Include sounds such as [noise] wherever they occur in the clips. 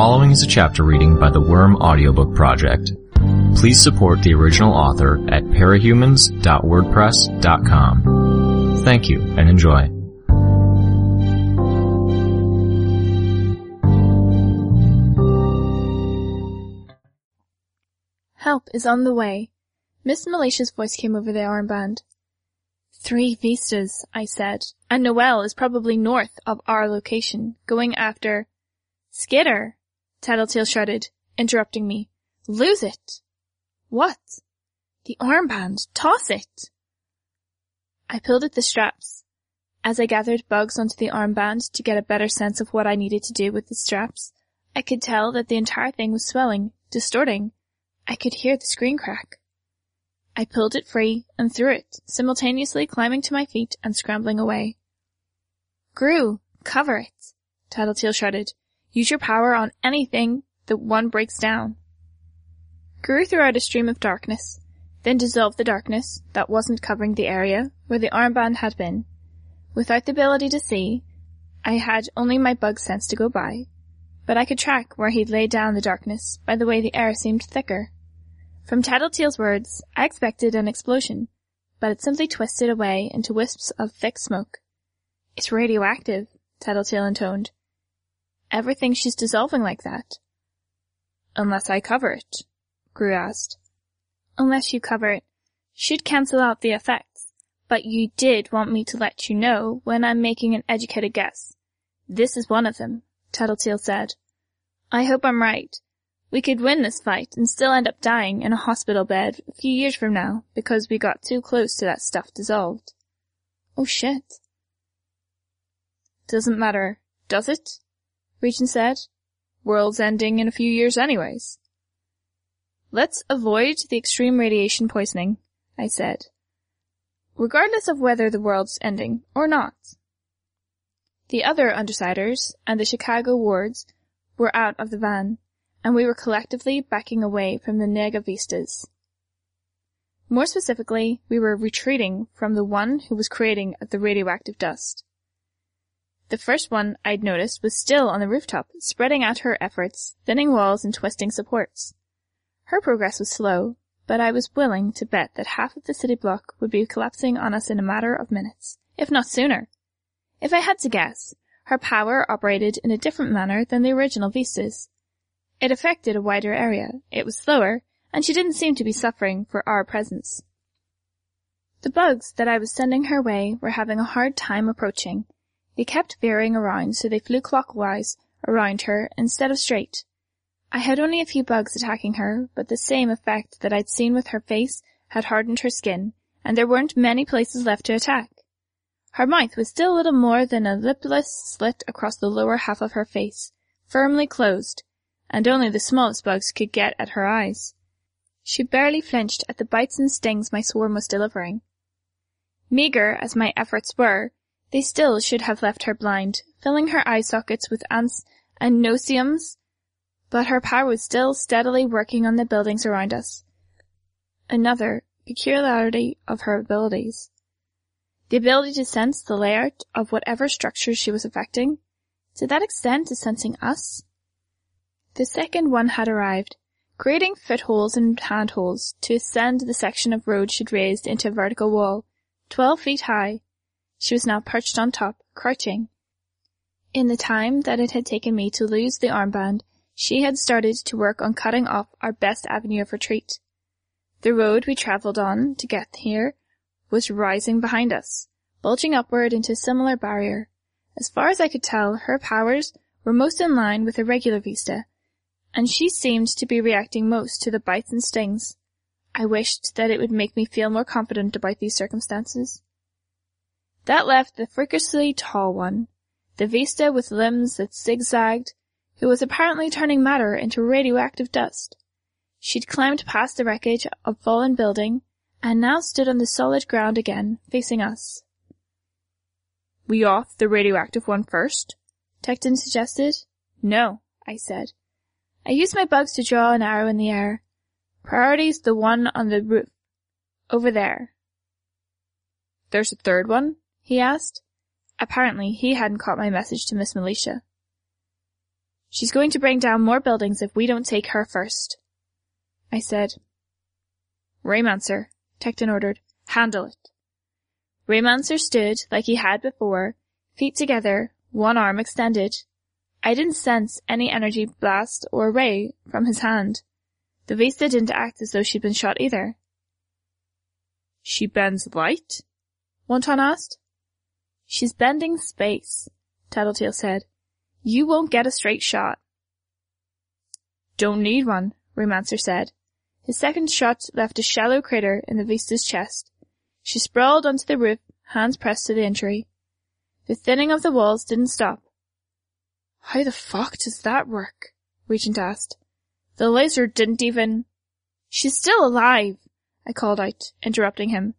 following is a chapter reading by the Worm Audiobook Project. Please support the original author at parahumans.wordpress.com. Thank you and enjoy. Help is on the way. Miss Militia's voice came over the armband. Three vistas, I said, and Noelle is probably north of our location, going after... Skitter, Tattletale shouted, interrupting me. Lose it! What? The armband. Toss it! I pulled at the straps. As I gathered bugs onto the armband to get a better sense of what I needed to do with the straps, I could tell that the entire thing was swelling, distorting. I could hear the screen crack. I pulled it free and threw it, simultaneously climbing to my feet and scrambling away. Grue, cover it, Tattletale shouted. Use your power on anything that one breaks down. Grue threw out a stream of darkness, then dissolved the darkness that wasn't covering the area where the armband had been. Without the ability to see, I had only my bug sense to go by, but I could track where he'd laid down the darkness by the way the air seemed thicker. From Tattletale's words, I expected an explosion, but it simply twisted away into wisps of thick smoke. It's radioactive, Tattletale intoned. Everything she's dissolving like that. Unless I cover it, Grue asked. Unless you cover it, should cancel out the effects, but you did want me to let you know when I'm making an educated guess. This is one of them, Tattletale said. I hope I'm right. We could win this fight and still end up dying in a hospital bed a few years from now because we got too close to that stuff dissolved. Oh shit. Doesn't matter, does it? Regent said. World's ending in a few years anyways. Let's avoid the extreme radiation poisoning, I said. Regardless of whether the world's ending or not. The other Undersiders and the Chicago wards were out of the van, and we were collectively backing away from the Negavistas. More specifically, we were retreating from the one who was creating the radioactive dust. The first one I'd noticed was still on the rooftop, spreading out her efforts, thinning walls and twisting supports. Her progress was slow, but I was willing to bet that half of the city block would be collapsing on us in a matter of minutes, if not sooner. If I had to guess, her power operated in a different manner than the original vistas. It affected a wider area, it was slower, and she didn't seem to be suffering for our presence. The bugs that I was sending her way were having a hard time approaching, they kept veering around so they flew clockwise around her instead of straight. I had only a few bugs attacking her, but the same effect that I'd seen with her face had hardened her skin, and there weren't many places left to attack. Her mouth was still little more than a lipless slit across the lower half of her face, firmly closed, and only the smallest bugs could get at her eyes. She barely flinched at the bites and stings my swarm was delivering. Meager as my efforts were, they still should have left her blind, filling her eye sockets with ants and noceums, but her power was still steadily working on the buildings around us. Another peculiarity of her abilities. The ability to sense the layout of whatever structure she was affecting. To that extent to sensing us? The second one had arrived, creating footholds and handholds to ascend the section of road she'd raised into a vertical wall, twelve feet high, she was now perched on top, crouching. In the time that it had taken me to lose the armband, she had started to work on cutting off our best avenue of retreat. The road we travelled on to get here was rising behind us, bulging upward into a similar barrier. As far as I could tell, her powers were most in line with a regular Vista, and she seemed to be reacting most to the bites and stings. I wished that it would make me feel more confident about these circumstances. That left the freakishly tall one, the Vista with limbs that zigzagged, who was apparently turning matter into radioactive dust. She'd climbed past the wreckage of fallen building, and now stood on the solid ground again, facing us. We off the radioactive one first? Tecton suggested. No, I said. I used my bugs to draw an arrow in the air. Priority's the one on the roof. Over there. There's a third one? He asked. Apparently he hadn't caught my message to Miss Militia. She's going to bring down more buildings if we don't take her first. I said. Raymancer, Tecton ordered. Handle it. Raymancer stood like he had before, feet together, one arm extended. I didn't sense any energy blast or ray from his hand. The Vista didn't act as though she'd been shot either. She bends light? Wanton asked. She's bending space, Tattletale said. You won't get a straight shot. Don't need one, Raymancer said. His second shot left a shallow crater in the Vista's chest. She sprawled onto the roof, hands pressed to the injury. The thinning of the walls didn't stop. How the fuck does that work? Regent asked. The laser didn't even... She's still alive, I called out, interrupting him.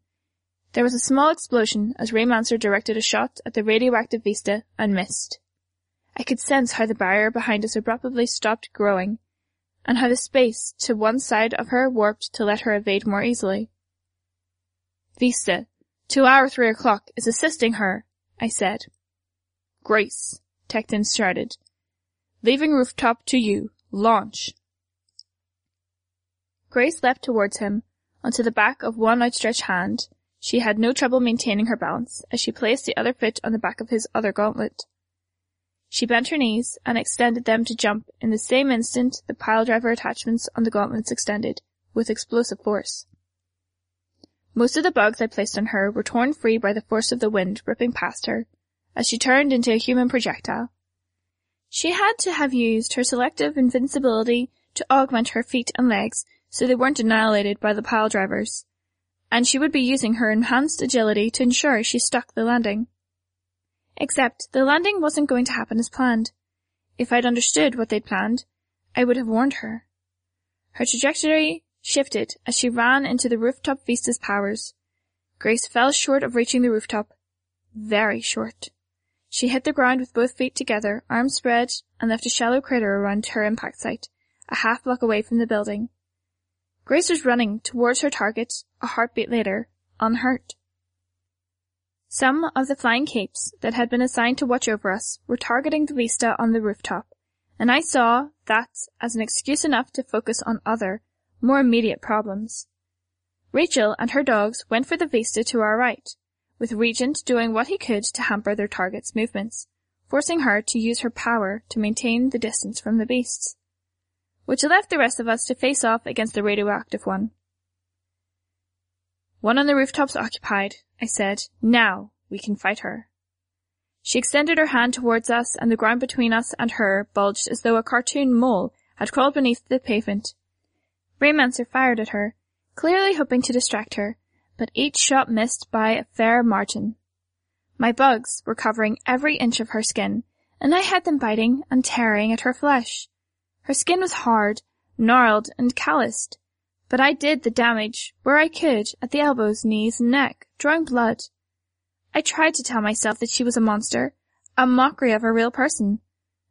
There was a small explosion as Ray Raymancer directed a shot at the radioactive Vista and missed. I could sense how the barrier behind us abruptly stopped growing, and how the space to one side of her warped to let her evade more easily. Vista, two our three o'clock, is assisting her, I said. Grace, Tecton shouted. Leaving rooftop to you. Launch. Grace leapt towards him, onto the back of one outstretched hand. She had no trouble maintaining her balance as she placed the other foot on the back of his other gauntlet. She bent her knees and extended them to jump in the same instant the pile driver attachments on the gauntlets extended, with explosive force. Most of the bugs I placed on her were torn free by the force of the wind ripping past her, as she turned into a human projectile. She had to have used her selective invincibility to augment her feet and legs so they weren't annihilated by the pile drivers, and she would be using her enhanced agility to ensure she stuck the landing. Except the landing wasn't going to happen as planned. If I'd understood what they'd planned, I would have warned her. Her trajectory shifted as she ran into the rooftop vista's powers. Grace fell short of reaching the rooftop. Very short. She hit the ground with both feet together, arms spread, and left a shallow crater around her impact site, a half block away from the building. Grace was running towards her target a heartbeat later, unhurt. Some of the flying capes that had been assigned to watch over us were targeting the vista on the rooftop, and I saw that as an excuse enough to focus on other, more immediate problems. Rachel and her dogs went for the vista to our right, with Regent doing what he could to hamper their target's movements, forcing her to use her power to maintain the distance from the beasts, which left the rest of us to face off against the radioactive one. One on the rooftops occupied, I said. Now we can fight her. She extended her hand towards us and the ground between us and her bulged as though a cartoon mole had crawled beneath the pavement. Raymancer fired at her, clearly hoping to distract her, but each shot missed by a fair margin. My bugs were covering every inch of her skin, and I had them biting and tearing at her flesh. Her skin was hard, gnarled, and calloused, but I did the damage where I could at the elbows, knees, and neck, drawing blood. I tried to tell myself that she was a monster, a mockery of a real person,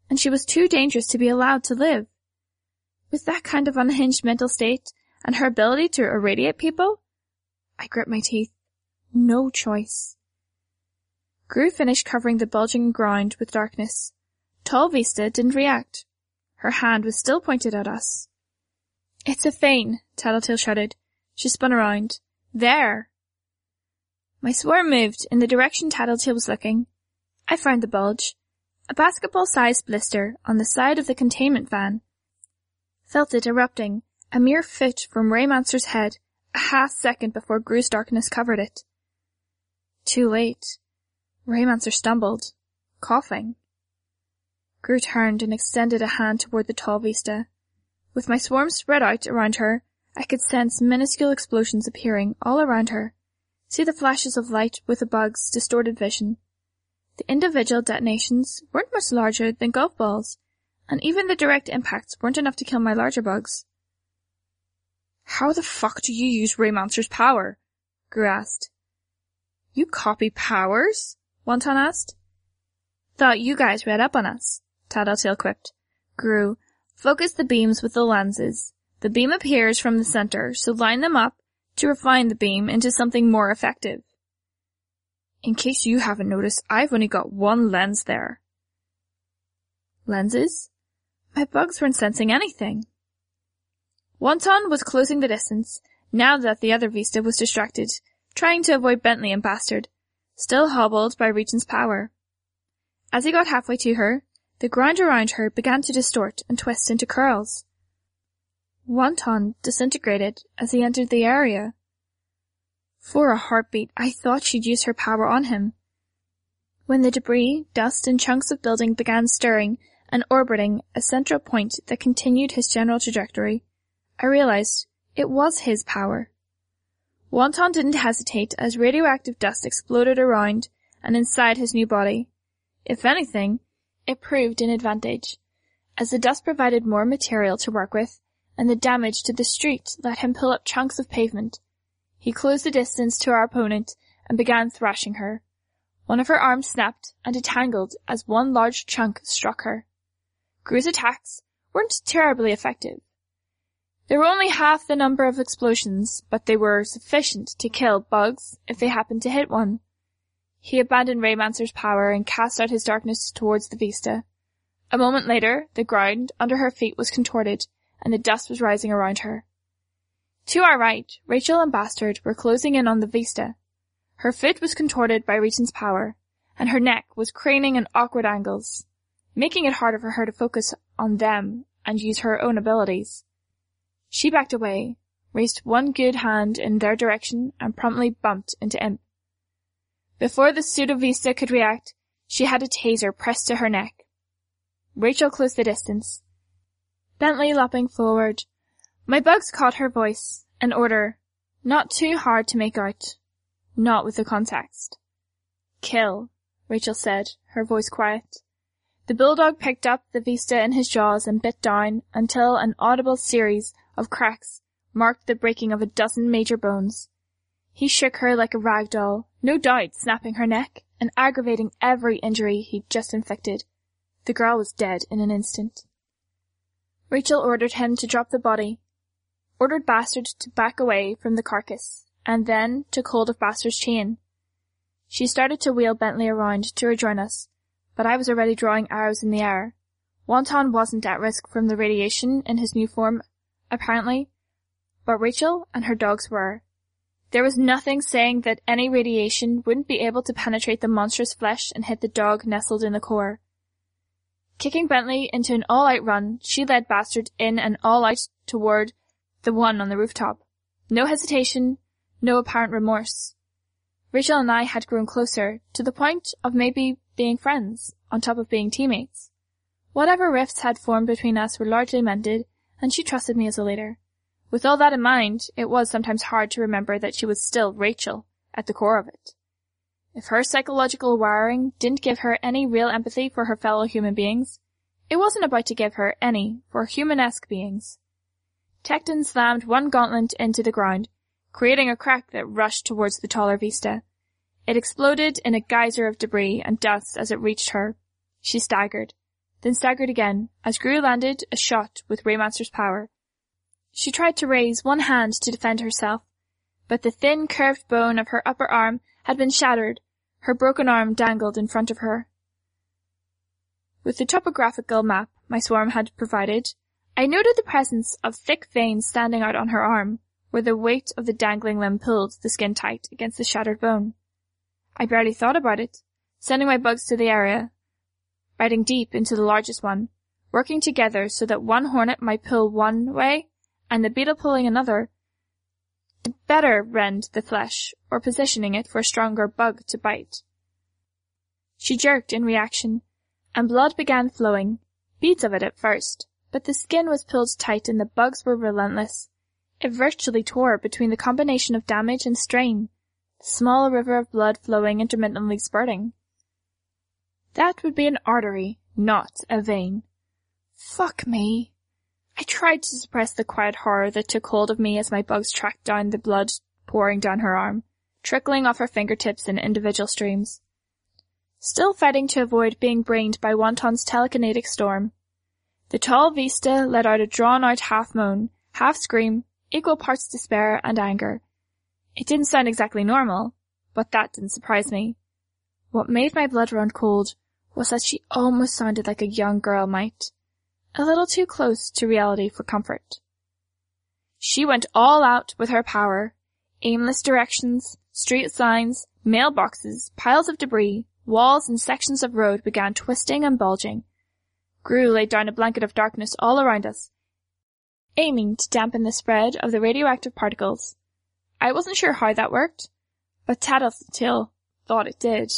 and she was too dangerous to be allowed to live. With that kind of unhinged mental state, and her ability to irradiate people, I grit my teeth. No choice. Grue finished covering the bulging ground with darkness. Tall Vista didn't react. Her hand was still pointed at us. It's a feign, Tattletale shouted. She spun around. There! My swarm moved in the direction Tattletale was looking. I found the bulge. A basketball-sized blister on the side of the containment van. Felt it erupting, a mere foot from Raymancer's head, a half second before Grue's darkness covered it. Too late. Raymancer stumbled, coughing. Grue turned and extended a hand toward the tall Vista. With my swarm spread out around her, I could sense minuscule explosions appearing all around her, see the flashes of light with the bug's distorted vision. The individual detonations weren't much larger than golf balls, and even the direct impacts weren't enough to kill my larger bugs. How the fuck do you use Raymancer's power? Grue asked. You copy powers? Wanton asked. Thought you guys read up on us, Tattletale quipped. Grue, Focus the beams with the lenses. The beam appears from the center, so line them up to refine the beam into something more effective. In case you haven't noticed, I've only got one lens there. Lenses? My bugs weren't sensing anything. Wanton was closing the distance, now that the other Vista was distracted, trying to avoid Bentley and Bastard, still hobbled by Regent's power. As he got halfway to her, the ground around her began to distort and twist into curls. Wanton disintegrated as he entered the area. For a heartbeat, I thought she'd used her power on him. When the debris, dust, and chunks of building began stirring and orbiting a central point that continued his general trajectory, I realized it was his power. Wanton didn't hesitate as radioactive dust exploded around and inside his new body. If anything, it proved an advantage, as the dust provided more material to work with, and the damage to the street let him pull up chunks of pavement. He closed the distance to our opponent and began thrashing her. One of her arms snapped and detangled as one large chunk struck her. Grue's attacks weren't terribly effective. There were only half the number of explosions, but they were sufficient to kill bugs if they happened to hit one. He abandoned Raymancer's power and cast out his darkness towards the Vista. A moment later, the ground under her feet was contorted, and the dust was rising around her. To our right, Rachel and Bastard were closing in on the Vista. Her foot was contorted by Regent's power, and her neck was craning in awkward angles, making it harder for her to focus on them and use her own abilities. She backed away, raised one good hand in their direction, and promptly bumped into Imp. Before the pseudo-Vista could react, she had a taser pressed to her neck. Rachel closed the distance. Bentley lopping forward. My bugs caught her voice, an order, not too hard to make out, not with the context. Kill, Rachel said, her voice quiet. The bulldog picked up the Vista in his jaws and bit down until an audible series of cracks marked the breaking of a dozen major bones. He shook her like a rag doll, no doubt snapping her neck and aggravating every injury he'd just inflicted. The girl was dead in an instant. Rachel ordered him to drop the body, ordered Bastard to back away from the carcass, and then took hold of Bastard's chain. She started to wheel Bentley around to rejoin us, but I was already drawing arrows in the air. Wanton wasn't at risk from the radiation in his new form, apparently, but Rachel and her dogs were. There was nothing saying that any radiation wouldn't be able to penetrate the monstrous flesh and hit the dog nestled in the core. Kicking Bentley into an all-out run, she led Bastard in and all out toward the one on the rooftop. No hesitation, no apparent remorse. Rachel and I had grown closer, to the point of maybe being friends, on top of being teammates. Whatever rifts had formed between us were largely mended, and she trusted me as a leader. With all that in mind, it was sometimes hard to remember that she was still Rachel at the core of it. If her psychological wiring didn't give her any real empathy for her fellow human beings, it wasn't about to give her any for humanesque beings. Tecton slammed one gauntlet into the ground, creating a crack that rushed towards the taller Vista. It exploded in a geyser of debris and dust as it reached her. She staggered, then staggered again as Grue landed a shot with Raymancer's power. She tried to raise one hand to defend herself, but the thin curved bone of her upper arm had been shattered. Her broken arm dangled in front of her. With the topographical map my swarm had provided, I noted the presence of thick veins standing out on her arm, where the weight of the dangling limb pulled the skin tight against the shattered bone. I barely thought about it, sending my bugs to the area, biting deep into the largest one, working together so that one hornet might pull one way and the beetle pulling another, to better rend the flesh or positioning it for a stronger bug to bite. She jerked in reaction, and blood began flowing, beads of it at first, but the skin was pulled tight and the bugs were relentless. It virtually tore between the combination of damage and strain, small river of blood flowing intermittently spurting. That would be an artery, not a vein. Fuck me. I tried to suppress the quiet horror that took hold of me as my bugs tracked down the blood pouring down her arm, trickling off her fingertips in individual streams. Still fighting to avoid being brained by Wanton's telekinetic storm. The tall Vista let out a drawn-out half-moan, half-scream, equal parts despair and anger. It didn't sound exactly normal, but that didn't surprise me. What made my blood run cold was that she almost sounded like a young girl might. A little too close to reality for comfort. She went all out with her power. Aimless directions, street signs, mailboxes, piles of debris, walls and sections of road began twisting and bulging. Grue laid down a blanket of darkness all around us, aiming to dampen the spread of the radioactive particles. I wasn't sure how that worked, but Tattletale thought it did.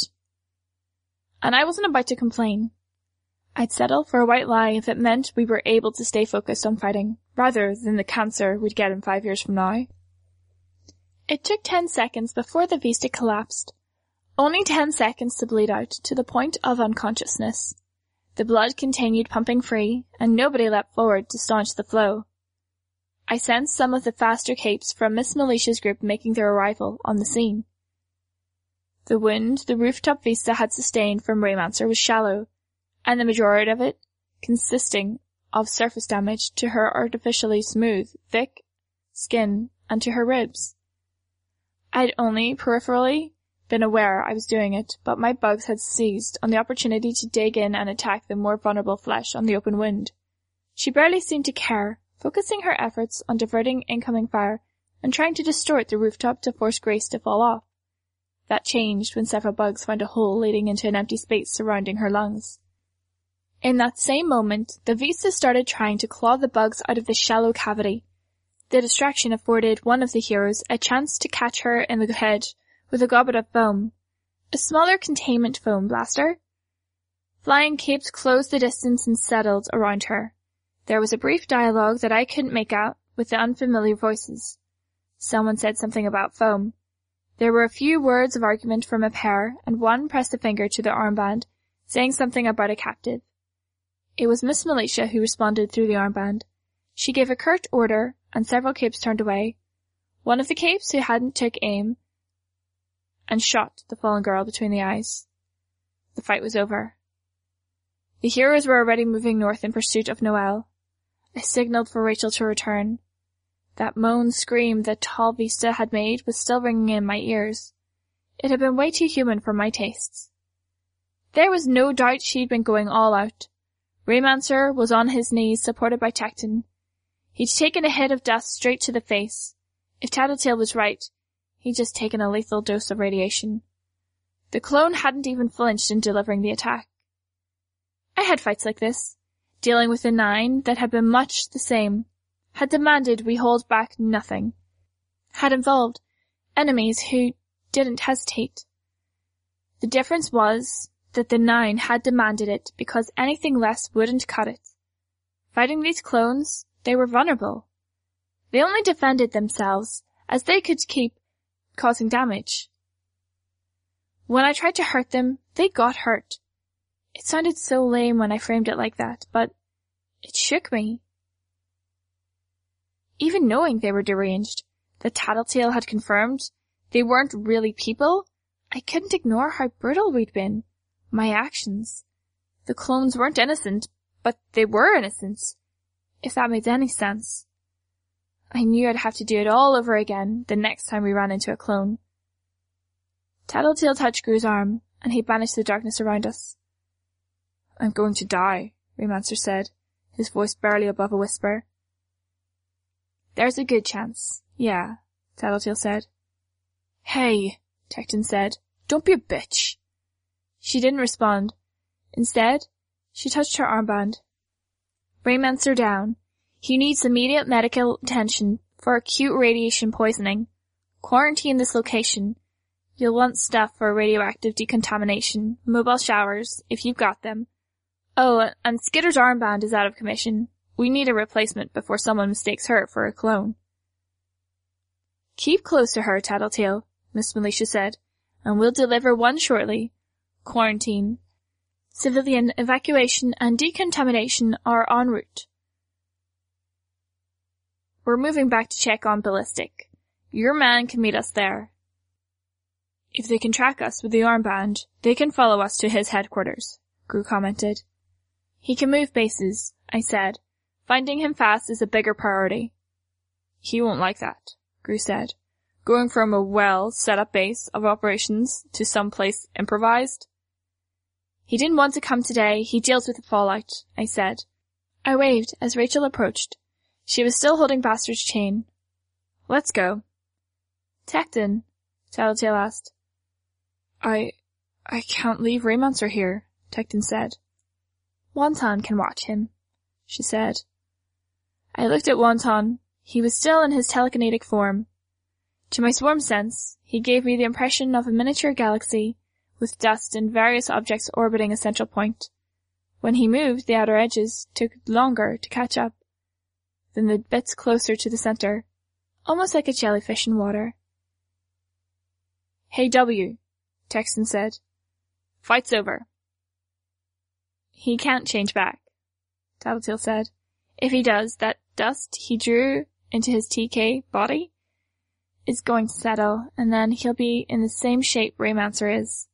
And I wasn't about to complain. I'd settle for a white lie if it meant we were able to stay focused on fighting, rather than the cancer we'd get in five years from now. It took ten seconds before the Vista collapsed. Only ten seconds to bleed out to the point of unconsciousness. The blood continued pumping free, and nobody leapt forward to staunch the flow. I sensed some of the faster capes from Miss Militia's group making their arrival on the scene. The wound the rooftop Vista had sustained from Raymancer was shallow, and the majority of it consisting of surface damage to her artificially smooth, thick skin and to her ribs. I'd only peripherally been aware I was doing it, but my bugs had seized on the opportunity to dig in and attack the more vulnerable flesh on the open wound. She barely seemed to care, focusing her efforts on diverting incoming fire and trying to distort the rooftop to force Grace to fall off. That changed when several bugs found a hole leading into an empty space surrounding her lungs. In that same moment, the Vista started trying to claw the bugs out of the shallow cavity. The distraction afforded one of the heroes a chance to catch her in the head with a goblet of foam. A smaller containment foam blaster. Flying capes closed the distance and settled around her. There was a brief dialogue that I couldn't make out with the unfamiliar voices. Someone said something about foam. There were a few words of argument from a pair, and one pressed a finger to the armband, saying something about a captive. It was Miss Melicia who responded through the armband. She gave a curt order, and several capes turned away. One of the capes who hadn't took aim and shot the fallen girl between the eyes. The fight was over. The heroes were already moving north in pursuit of Noelle. I signaled for Rachel to return. That moan scream that Tall Vista had made was still ringing in my ears. It had been way too human for my tastes. There was no doubt she'd been going all out. Raymancer was on his knees, supported by Tecton. He'd taken a hit of dust straight to the face. If Tattletale was right, he'd just taken a lethal dose of radiation. The clone hadn't even flinched in delivering the attack. I had fights like this, dealing with a nine that had been much the same, had demanded we hold back nothing, had involved enemies who didn't hesitate. The difference was, that the Nine had demanded it because anything less wouldn't cut it. Fighting these clones, they were vulnerable. They only defended themselves, as they could keep causing damage. When I tried to hurt them, they got hurt. It sounded so lame when I framed it like that, but it shook me. Even knowing they were deranged, the Tattletale had confirmed they weren't really people, I couldn't ignore how brutal we'd been. My actions. The clones weren't innocent, but they were innocent. If that made any sense. I knew I'd have to do it all over again the next time we ran into a clone. Tattletale touched Grue's arm, and he banished the darkness around us. I'm going to die, Raymancer said, his voice barely above a whisper. There's a good chance. Yeah, Tattletale said. Hey, Tecton said. Don't be a bitch. She didn't respond. Instead, she touched her armband. Raymancer down. He needs immediate medical attention for acute radiation poisoning. Quarantine this location. You'll want stuff for radioactive decontamination, mobile showers, if you've got them. Oh, and Skitter's armband is out of commission. We need a replacement before someone mistakes her for a clone. Keep close to her, Tattletale, Miss Militia said, and we'll deliver one shortly. Quarantine. Civilian evacuation and decontamination are en route. We're moving back to check on ballistic. Your man can meet us there. If they can track us with the armband, they can follow us to his headquarters, Grue commented. He can move bases, I said. Finding him fast is a bigger priority. He won't like that, Grue said. Going from a well set up base of operations to some place improvised? He didn't want to come today, he deals with the fallout, I said. I waved as Rachel approached. She was still holding Bastard's chain. Let's go. Tecton, Tattletale asked. I, I can't leave Raymancer here, Tecton said. Wanton can watch him, she said. I looked at Wanton. He was still in his telekinetic form. To my swarm sense, he gave me the impression of a miniature galaxy, with dust and various objects orbiting a central point. When he moved, the outer edges took longer to catch up than the bits closer to the center, almost like a jellyfish in water. Hey W, Tecton said. Fight's over. He can't change back, Tattletale said. If he does, that dust he drew into his TK body is going to settle, and then he'll be in the same shape Raymancer is.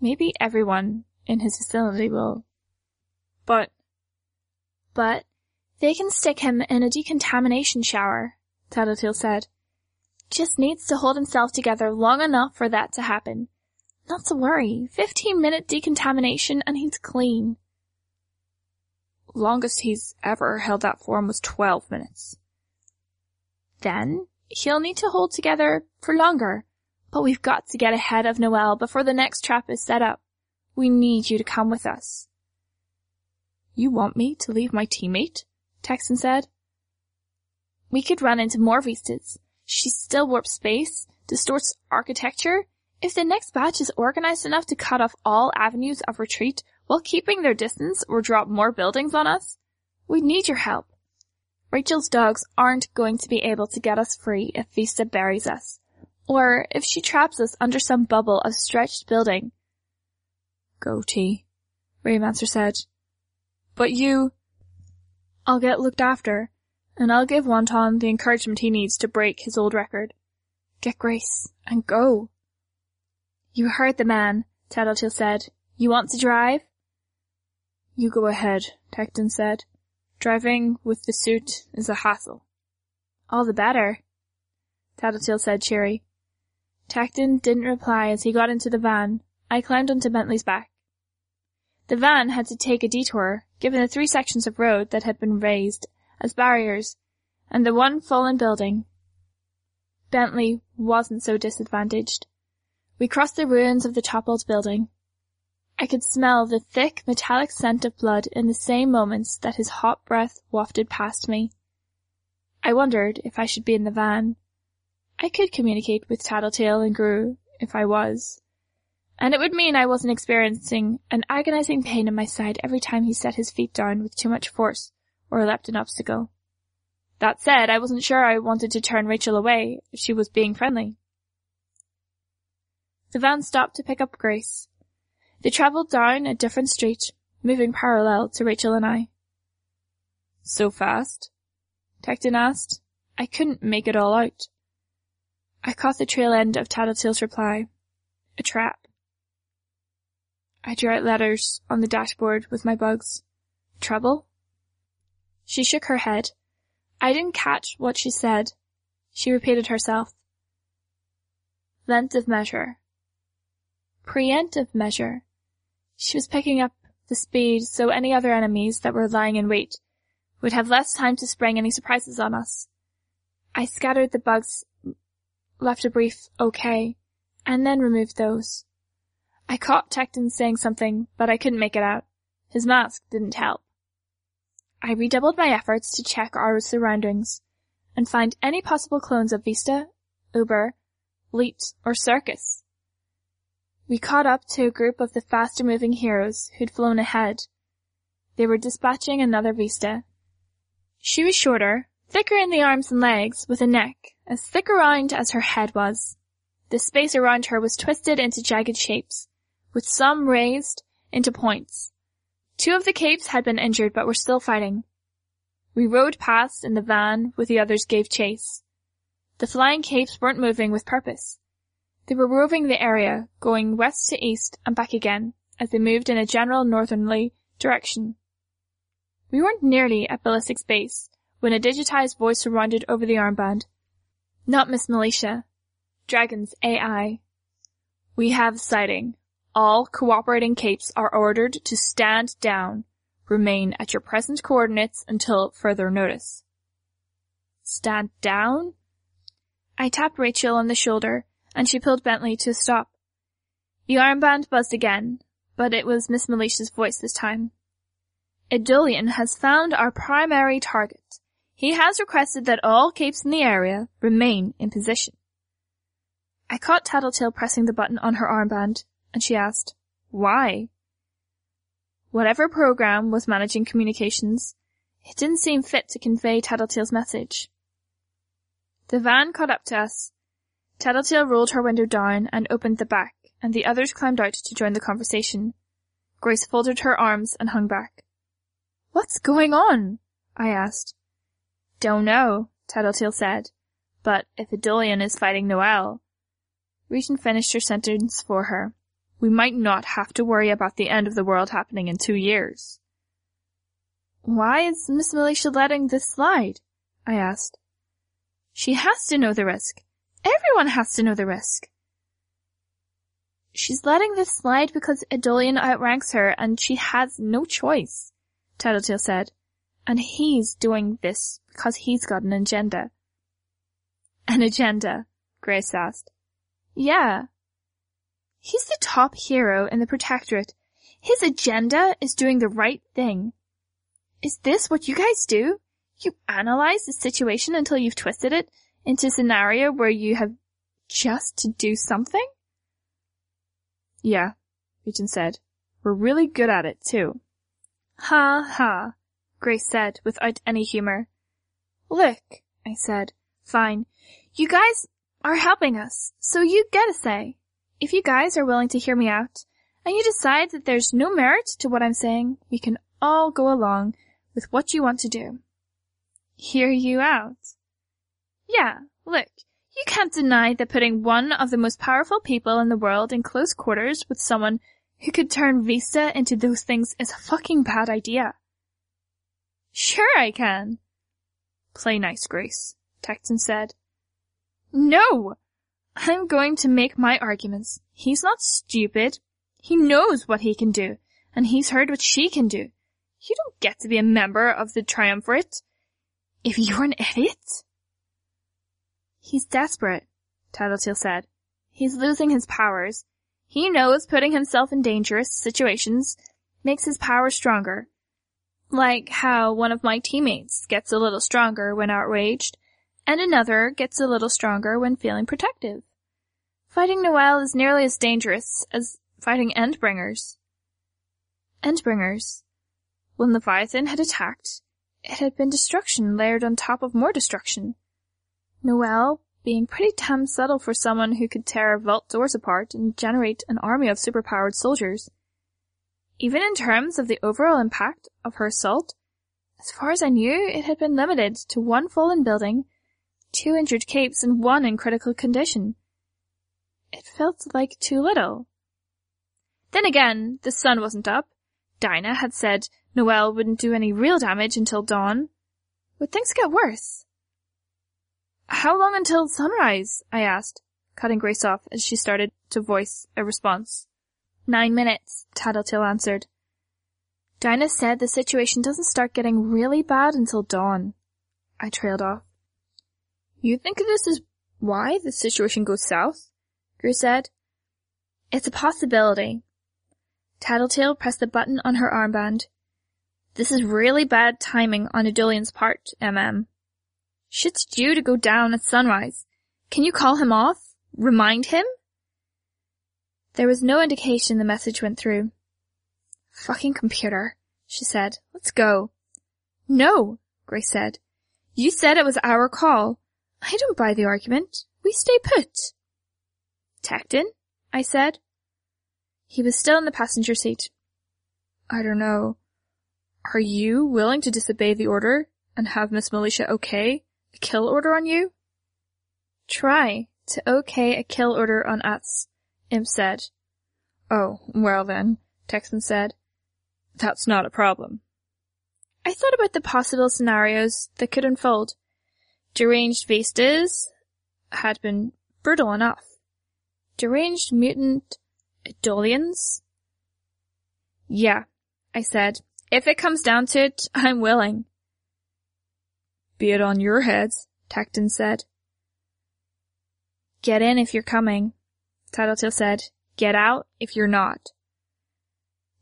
Maybe everyone in his facility will. But, but, they can stick him in a decontamination shower, Tattletale said. Just needs to hold himself together long enough for that to happen. Not to worry, 15 minute decontamination and he's clean. Longest he's ever held that form was 12 minutes. Then, he'll need to hold together for longer, but we've got to get ahead of Noelle before the next trap is set up. We need you to come with us. You want me to leave my teammate? Tecton said. We could run into more Vistas. She still warps space, distorts architecture. If the next batch is organized enough to cut off all avenues of retreat while keeping their distance or drop more buildings on us, we need your help. Rachel's dogs aren't going to be able to get us free if Vista buries us, or if she traps us under some bubble of stretched building. Go, T, Raymancer said. But you... I'll get looked after, and I'll give Wanton the encouragement he needs to break his old record. Get Grace, and go. You heard the man, Tattletale said. You want to drive? You go ahead, Tecton said. Driving with the suit is a hassle. All the better, Tattletale said cheery. Tecton didn't reply as he got into the van. I climbed onto Bentley's back. The van had to take a detour, given the three sections of road that had been raised as barriers, and the one fallen building. Bentley wasn't so disadvantaged. We crossed the ruins of the toppled building. I could smell the thick metallic scent of blood in the same moments that his hot breath wafted past me. I wondered if I should be in the van. I could communicate with Tattletale and Grue if I was and it would mean I wasn't experiencing an agonizing pain in my side every time he set his feet down with too much force or leapt an obstacle. That said, I wasn't sure I wanted to turn Rachel away if she was being friendly. The van stopped to pick up Grace. They travelled down a different street, moving parallel to Rachel and I. So fast? Tecton asked. I couldn't make it all out. I caught the trail end of Tattletale's reply. A trap. I drew out letters on the dashboard with my bugs. Trouble? She shook her head. I didn't catch what she said. She repeated herself. Length of measure. Preemptive measure. She was picking up the speed so any other enemies that were lying in wait would have less time to spring any surprises on us. I scattered the bugs, left a brief okay, and then removed those. I caught Tecton saying something, but I couldn't make it out. His mask didn't help. I redoubled my efforts to check our surroundings and find any possible clones of Vista, Uber, Leet, or Circus. We caught up to a group of the faster moving heroes who'd flown ahead. They were dispatching another Vista. She was shorter, thicker in the arms and legs, with a neck as thick around as her head was. The space around her was twisted into jagged shapes, with some raised into points. Two of the capes had been injured but were still fighting. We rode past and the van with the others gave chase. The flying capes weren't moving with purpose. They were roving the area, going west to east and back again, as they moved in a general northerly direction. We weren't nearly at Ballistic's base when a digitized voice surrounded over the armband. Not Miss Militia. Dragon's AI. We have sighting. All cooperating capes are ordered to stand down. Remain at your present coordinates until further notice. Stand down? I tapped Rachel on the shoulder, and she pulled Bentley to a stop. The armband buzzed again, but it was Miss Militia's voice this time. Eidolon has found our primary target. He has requested that all capes in the area remain in position. I caught Tattletale pressing the button on her armband, and she asked, Why? Whatever program was managing communications, it didn't seem fit to convey Tattletale's message. The van caught up to us. Tattletale rolled her window down and opened the back, and the others climbed out to join the conversation. Grace folded her arms and hung back. What's going on? I asked. Don't know, Tattletale said. But if Eidolon is fighting Noelle. Regent finished her sentence for her. We might not have to worry about the end of the world happening in two years. Why is Miss Militia letting this slide? I asked. She has to know the risk. Everyone has to know the risk. She's letting this slide because Eidolon outranks her and she has no choice, Tattletale said. And he's doing this because he's got an agenda. An agenda? Grace asked. Yeah. He's the top hero in the Protectorate. His agenda is doing the right thing. Is this what you guys do? You analyze the situation until you've twisted it into a scenario where you have just to do something? Yeah, Regent said. We're really good at it too. Ha ha, Grace said without any humor. Look, I said, fine. You guys are helping us, so you get a say. If you guys are willing to hear me out, and you decide that there's no merit to what I'm saying, we can all go along with what you want to do hear you out. Yeah, look, you can't deny that putting one of the most powerful people in the world in close quarters with someone who could turn Vista into those things is a fucking bad idea. Sure I can. Play nice, Grace, Tecton said. No! I'm going to make my arguments. He's not stupid. He knows what he can do, and he's heard what she can do. You don't get to be a member of the Triumvirate if you're an idiot? He's desperate, Tattletale said. He's losing his powers. He knows putting himself in dangerous situations makes his power stronger. Like how one of my teammates gets a little stronger when outraged, and another gets a little stronger when feeling protective. Fighting Noelle is nearly as dangerous as fighting Endbringers. Endbringers. When Leviathan had attacked, it had been destruction layered on top of more destruction. Noelle, being pretty damn subtle for someone who could tear vault doors apart and generate an army of superpowered soldiers. Even in terms of the overall impact of her assault, as far as I knew, it had been limited to one fallen building, two injured capes, and one in critical condition. It felt like too little. Then again, the sun wasn't up. Dinah had said Noelle wouldn't do any real damage until dawn. Would things get worse? How long until sunrise? I asked, cutting Grace off as she started to voice a response. Nine minutes, Tattletale answered. Dinah said the situation doesn't start getting really bad until dawn. I trailed off. You think this is why the situation goes south? Grace said. It's a possibility. Tattletale pressed the button on her armband. This is really bad timing on Eidolon's part, MM. Shit's due to go down at sunrise. Can you call him off? Remind him? There was no indication the message went through. Fucking computer, she said. Let's go. No, Grace said. You said it was our call. I don't buy the argument. We stay put. Tecton? I said. He was still in the passenger seat. I don't know. Are you willing to disobey the order and have Miss Militia okay a kill order on you? Try to okay a kill order on us, Imp said. Oh, well then, Tecton said. That's not a problem. I thought about the possible scenarios that could unfold. Deranged Vistas had been brutal enough. Deranged mutant Eidolons? Yeah, I said, If it comes down to it, [laughs] I'm willing. Be it on your heads, Tecton said. Get in if you're coming, Tattletale said. Get out if you're not.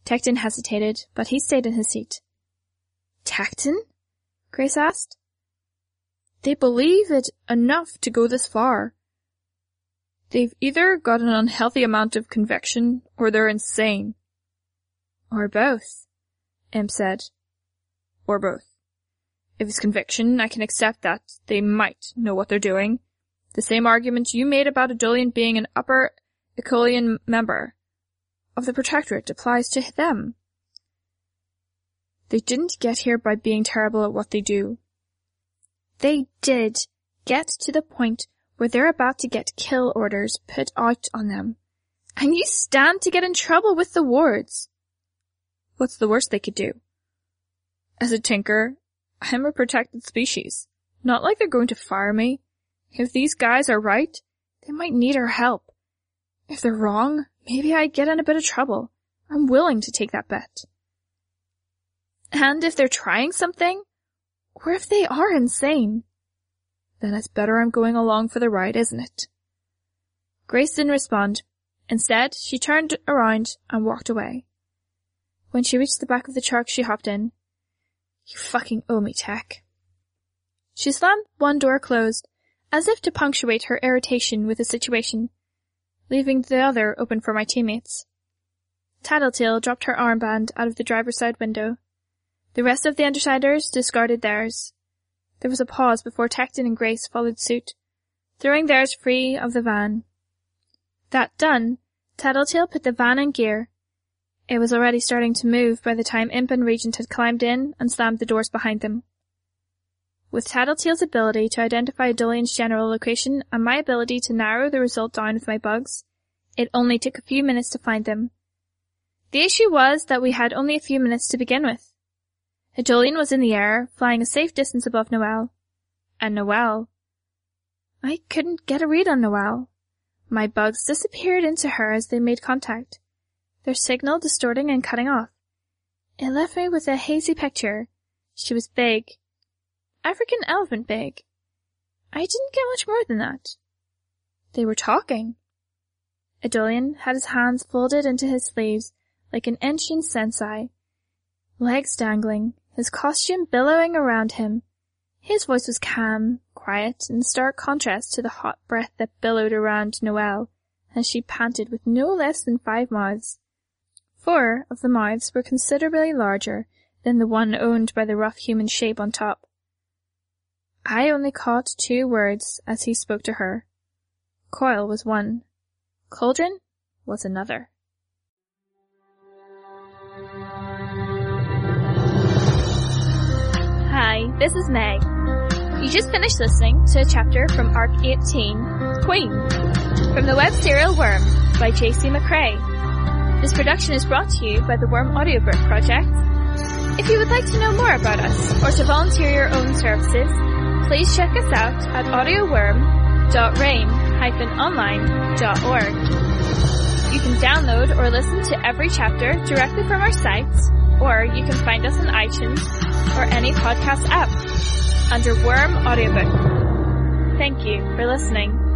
Tecton hesitated, but he stayed in his seat. Tecton? Grace asked. They believe it enough to go this far. They've either got an unhealthy amount of conviction, or they're insane. Or both, Imp said. Or both. If it's conviction, I can accept that they might know what they're doing. The same argument you made about Eidolon being an upper Ecolian member of the Protectorate applies to them. They didn't get here by being terrible at what they do. They did get to the point where they're about to get kill orders put out on them. And you stand to get in trouble with the wards. What's the worst they could do? As a tinker, I'm a protected species. Not like they're going to fire me. If these guys are right, they might need our help. If they're wrong, maybe I get in a bit of trouble. I'm willing to take that bet. And if they're trying something, or if they are insane, then it's better I'm going along for the ride, isn't it? Grace didn't respond. Instead, she turned around and walked away. When she reached the back of the truck, she hopped in. You fucking owe me, Tech. She slammed one door closed, as if to punctuate her irritation with the situation, leaving the other open for my teammates. Tattletale dropped her armband out of the driver's side window. The rest of the Undersiders discarded theirs. There was a pause before Tecton and Grace followed suit, throwing theirs free of the van. That done, Tattletale put the van in gear. It was already starting to move by the time Imp and Regent had climbed in and slammed the doors behind them. With Tattletale's ability to identify Eidolon's general location and my ability to narrow the result down with my bugs, it only took a few minutes to find them. The issue was that we had only a few minutes to begin with. Eidolon was in the air, flying a safe distance above Noelle. And Noelle. I couldn't get a read on Noelle. My bugs disappeared into her as they made contact, their signal distorting and cutting off. It left me with a hazy picture. She was big. African elephant big. I didn't get much more than that. They were talking. Eidolon had his hands folded into his sleeves like an ancient sensei, legs dangling, his costume billowing around him. His voice was calm, quiet, in stark contrast to the hot breath that billowed around Noelle as she panted with no less than five mouths. Four of the mouths were considerably larger than the one owned by the rough human shape on top. I only caught two words as he spoke to her. Coil was one. Cauldron was another. Hi, this is Meg. You just finished listening to a chapter from Arc 18, Queen, from the web serial Worm by J.C. McCrae. This production is brought to you by the Worm Audiobook Project. If you would like to know more about us or to volunteer your own services, please check us out at audioworm.rain-online.org. You can download or listen to every chapter directly from our site, or you can find us on iTunes or any podcast app under Worm Audiobook. Thank you for listening.